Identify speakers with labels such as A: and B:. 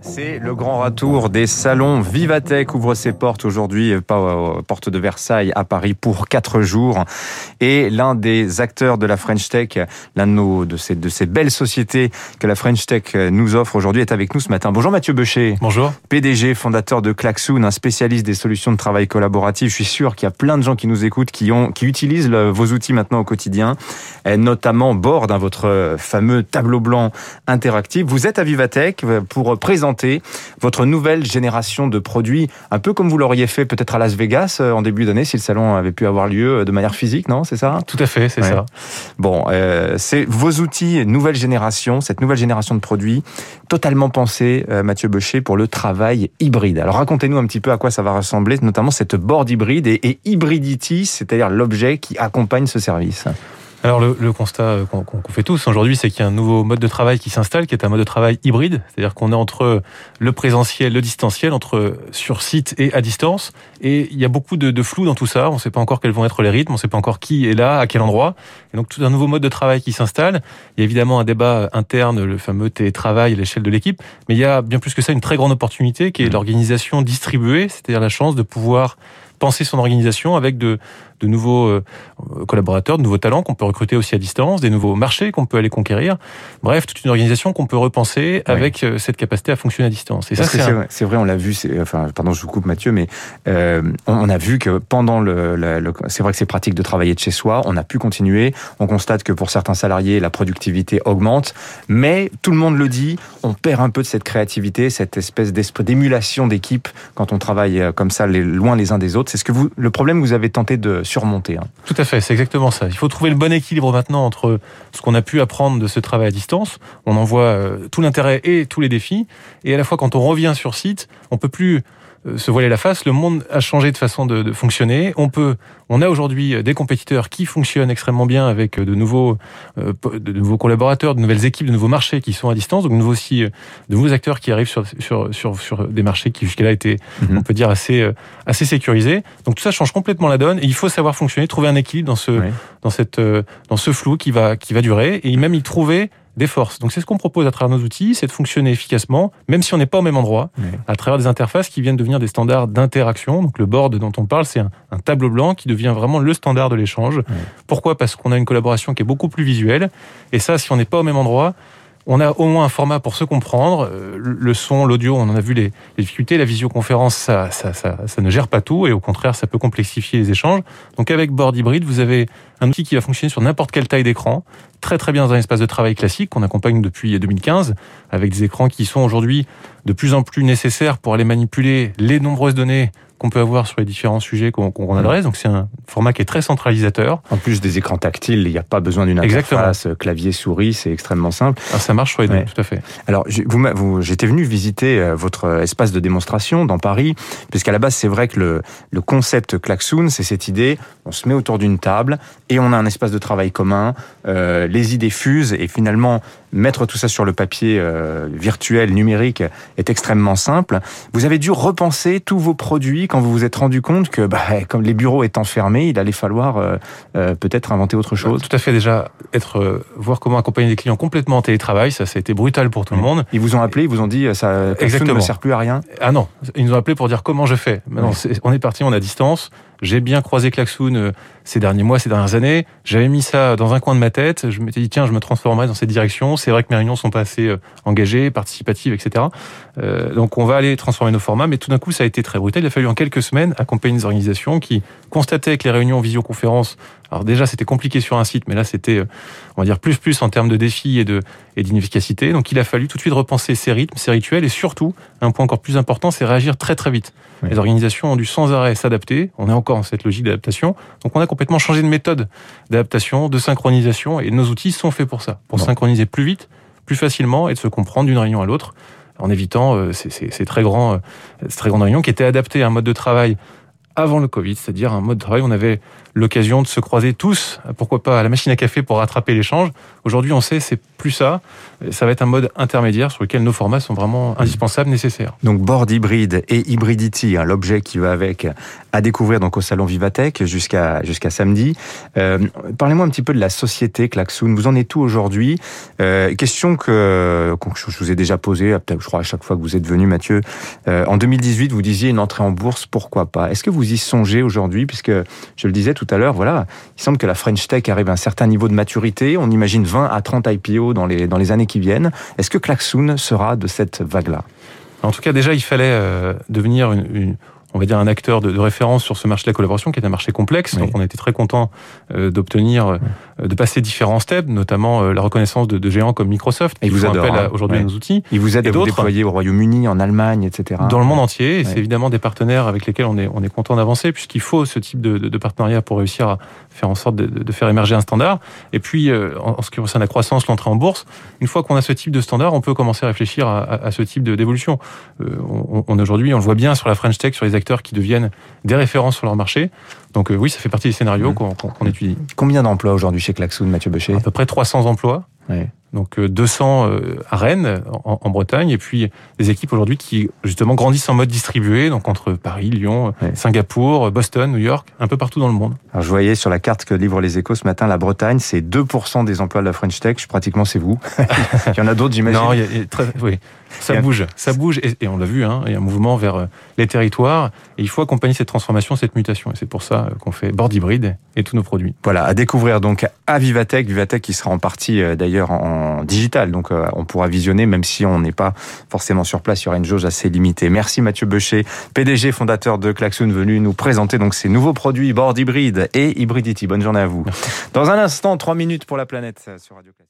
A: C'est le grand ratour des salons Vivatech ouvre ses portes aujourd'hui, euh, pas porte de Versailles à Paris pour quatre jours. Et l'un des acteurs de la French Tech, l'un de, nos, de, ces, de ces belles sociétés que la French Tech euh, nous offre aujourd'hui est avec nous ce matin. Bonjour Mathieu Becher.
B: Bonjour.
A: PDG, fondateur de Klaxoon, un spécialiste des solutions de travail collaboratif. Je suis sûr qu'il y a plein de gens qui nous écoutent, qui, ont, qui utilisent vos outils maintenant au quotidien, notamment Board, hein, votre fameux tableau blanc interactif. Vous êtes à Vivatech pour présenter votre nouvelle génération de produits, un peu comme vous l'auriez fait peut-être à Las Vegas euh, en début d'année, si le salon avait pu avoir lieu euh, de manière physique, non C'est ça?
B: Tout à fait, c'est ça.
A: Bon, euh, c'est vos outils, nouvelle génération, cette nouvelle génération de produits, totalement pensés, Mathieu Becher, pour le travail hybride. Alors racontez-nous un petit peu à quoi ça va ressembler, notamment cette board hybride et, et hybridity, c'est-à-dire l'objet qui accompagne ce service.
B: Alors le, le constat euh, qu'on fait tous aujourd'hui, c'est qu'il y a un nouveau mode de travail qui s'installe, qui est un mode de travail hybride, c'est-à-dire qu'on est entre le présentiel, le distanciel, entre sur site et à distance, et il y a beaucoup de, de flou dans tout ça. On ne sait pas encore quels vont être les rythmes, on ne sait pas encore qui est là, à quel endroit, et donc tout un nouveau mode de travail qui s'installe. Il y a évidemment un débat interne, le fameux télétravail à l'échelle de l'équipe, mais il y a bien plus que ça une très grande opportunité qui est mmh. l'organisation distribuée, c'est-à-dire la chance de pouvoir penser son organisation avec de, de nouveaux euh, collaborateurs, de nouveaux talents qu'on peut recruter aussi à distance, des nouveaux marchés qu'on peut aller conquérir. Bref, toute une organisation qu'on peut repenser avec euh, cette capacité à fonctionner à distance.
A: Et ça, c'est vrai, vrai, on l'a vu. Enfin, pardon, je vous coupe, Mathieu, mais euh, on a vu que pendant le, le, c'est vrai que c'est pratique de travailler de chez soi. On a pu continuer. On constate que pour certains salariés, la productivité augmente, mais tout le monde le dit, on perd un peu de cette créativité, cette espèce d'esprit d'émulation d'équipe quand on travaille comme ça, loin les uns des autres. C'est ce que vous, le problème que vous avez tenté de surmonter. Hein.
B: Tout à fait, c'est exactement ça. Il faut trouver le bon équilibre maintenant entre ce qu'on a pu apprendre de ce travail à distance. On en voit euh, tout l'intérêt et tous les défis. Et à la fois, quand on revient sur site, on peut plus se voiler la face. Le monde a changé de façon de, de fonctionner. On peut, on a aujourd'hui euh, des compétiteurs qui fonctionnent extrêmement bien avec euh, de nouveaux, de nouveaux collaborateurs, de nouvelles équipes, de nouveaux marchés qui sont à distance. Donc, nouveau aussi, de nouveaux acteurs qui arrivent sur sur sur, sur des marchés qui jusqu'à là étaient, mhm. on peut dire assez assez sécurisés. Donc tout ça change complètement la donne. Et il faut savoir fonctionner, trouver un équilibre dans ce dans cette dans ce flou qui va qui va durer et même y trouver des forces. Donc c'est ce qu'on propose à travers nos outils, c'est de fonctionner efficacement, même si on n'est pas au même endroit, à travers des interfaces qui viennent devenir des standards d'interaction. Donc le board dont on parle, c'est un, tableau blanc qui devient vraiment le standard de l'échange. Pourquoi? Parce qu'on a une collaboration qui est beaucoup plus visuelle. Et ça, si on n'est pas au même endroit, on a au moins un format pour se comprendre. Euh, le son, l'audio, on en a vu les, difficultés. La visioconférence, ça, ça, ça, ça, ne gère pas tout et au contraire, ça peut complexifier les échanges. Donc avec Board Hybride, vous avez un outil qui va fonctionner sur n'importe quelle taille d'écran, très très bien dans un espace de travail classique qu'on accompagne depuis 2015, avec des écrans qui sont aujourd'hui de plus en plus nécessaires pour aller manipuler les nombreuses données qu'on peut avoir sur les différents sujets qu'on adresse. Donc c'est un format qui est très centralisateur.
A: En plus des écrans tactiles, il n'y a pas besoin d'une interface euh, clavier souris, c'est extrêmement simple.
B: Alors ça marche sur les deux, tout à fait.
A: Alors vous, vous j'étais venu visiter euh, votre espace de démonstration dans Paris, puisqu'à la base c'est vrai que le, le concept Klaxoon, c'est cette idée, on se met autour d'une table et on a un espace de travail commun, euh, les idées fusent et finalement mettre tout ça sur le papier euh, virtuel, numérique, est extrêmement simple. Vous avez dû repenser tous vos produits quand vous vous êtes rendu compte que, bah, comme les bureaux étant fermés, il allait falloir euh, euh, peut-être inventer autre chose.
B: Tout à fait. Déjà, être voir comment accompagner des clients complètement en télétravail, ça, ça a été brutal pour tout le monde.
A: Ils vous ont appelé, ils vous ont dit ça, Exactement. ne sert plus à rien.
B: Ah non, ils nous ont appelé pour dire comment je fais. Maintenant, on est parti, on à distance. J'ai bien croisé Klaxoon ces derniers mois, ces dernières années. J'avais mis ça dans un coin de ma tête. Je m'étais dit, tiens, je me transformerai dans cette direction. C'est vrai que mes réunions sont pas assez euh, engagées, participatives, etc. Euh, donc, on va aller transformer nos formats. Mais tout d'un coup, ça a été très brutal. Il a fallu en quelques semaines accompagner des organisations qui constataient que les réunions en visioconférence, alors déjà, c'était compliqué sur un site, mais là, c'était, on va dire, plus plus en termes de défis et de et d'inefficacité. Donc, il a fallu tout de suite repenser ces rythmes, ces rituels, et surtout, un point encore plus important, c'est réagir très très vite. Les organisations ont dû sans arrêt s'adapter. On est encore dans cette logique d'adaptation. Donc on a complètement changé de méthode d'adaptation, de synchronisation, et nos outils sont faits pour ça, pour synchroniser plus vite, plus facilement, et de se comprendre d'une réunion à l'autre, en évitant euh, ces, ces, très grands, euh, ces très grandes réunions qui étaient adaptées à un mode de travail avant le Covid, c'est-à-dire un mode de travail on avait l'occasion de se croiser tous, pourquoi pas à la machine à café pour rattraper l'échange. Aujourd'hui, on sait, c'est plus ça. Ça va être un mode intermédiaire sur lequel nos formats sont vraiment indispensables, nécessaires.
A: Donc board hybride et hybridity, hein, l'objet qui va avec, à découvrir donc au salon Vivatech jusqu'à jusqu'à samedi. Euh, Parlez-moi un petit peu de la société Klaxoon. Vous en êtes où aujourd'hui? Euh, Question que, que, je vous ai déjà posée, je crois à chaque fois que vous êtes venu, Mathieu. Euh, en 2018, vous disiez une entrée en bourse, pourquoi pas? Est-ce que vous y songez aujourd'hui Puisque je le disais tout à l'heure, voilà, il semble que la French Tech arrive à un certain niveau de maturité. On imagine 20 à 30 IPO dans les, dans les années qui viennent. Est-ce que Klaxoon sera de cette vague-là?
B: En tout cas, déjà, il fallait euh, devenir une on va dire un acteur de, de, référence sur ce marché de la collaboration qui est un marché complexe. Oui. Donc on a été très content euh, d'obtenir, euh, de passer différents steps, notamment euh, la reconnaissance de, de, géants comme Microsoft.
A: Et vous
B: font
A: appel
B: hein. aujourd'hui ouais. à nos outils.
A: Ils vous aident à vous déployer au Royaume-Uni, en Allemagne, etc.
B: Dans le monde entier. Et ouais. c'est évidemment des partenaires avec lesquels on est, on est content d'avancer puisqu'il faut ce type de, de, partenariat pour réussir à faire en sorte de, faire émerger un standard. Et puis, en, en, ce qui concerne la croissance, l'entrée en bourse, une fois qu'on a ce type de standard, on peut commencer à réfléchir à, à, à ce type d'évolution. on, on aujourd'hui, on le voit bien sur la French Tech, sur les acteurs qui deviennent des références sur leur marché. Donc euh, oui, ça fait partie des scénarios mmh. qu'on qu étudie.
A: Combien d'emplois aujourd'hui chez Klaxoon, Mathieu Bechet
B: À peu près 300 emplois. Donc 200 euh, à Rennes, en, en, Bretagne, et puis des équipes aujourd'hui qui justement grandissent en mode distribué, donc entre Paris, Lyon, ouais. Singapour, Boston, New York, un peu partout dans le monde.
A: Alors je voyais sur la carte que livrent les échos ce matin, la Bretagne, c'est 2% des emplois de la French Tech, pratiquement c'est vous. il y en a d'autres, j'imagine.
B: Non, il y a, il y a très, oui. Ça bouge, ça bouge, et, et on l'a vu, hein, il y a un mouvement vers euh, les territoires, et il faut accompagner cette transformation, cette mutation, et c'est pour ça qu'on fait Board Hybride et tous nos produits.
A: Voilà, à découvrir donc à Vivatech, Vivatech qui sera en partie euh, d'ailleurs en digital, donc euh, on pourra visionner, même si on n'est pas forcément sur place, il y aura une jauge assez limitée. Merci Mathieu Bechet, PDG, fondateur de Klaxoon, venu nous présenter donc ces nouveaux produits Board Hybride et Hybridity. Bonne journée à vous. Merci. Dans un instant, trois minutes pour la planète sur Radio Classique.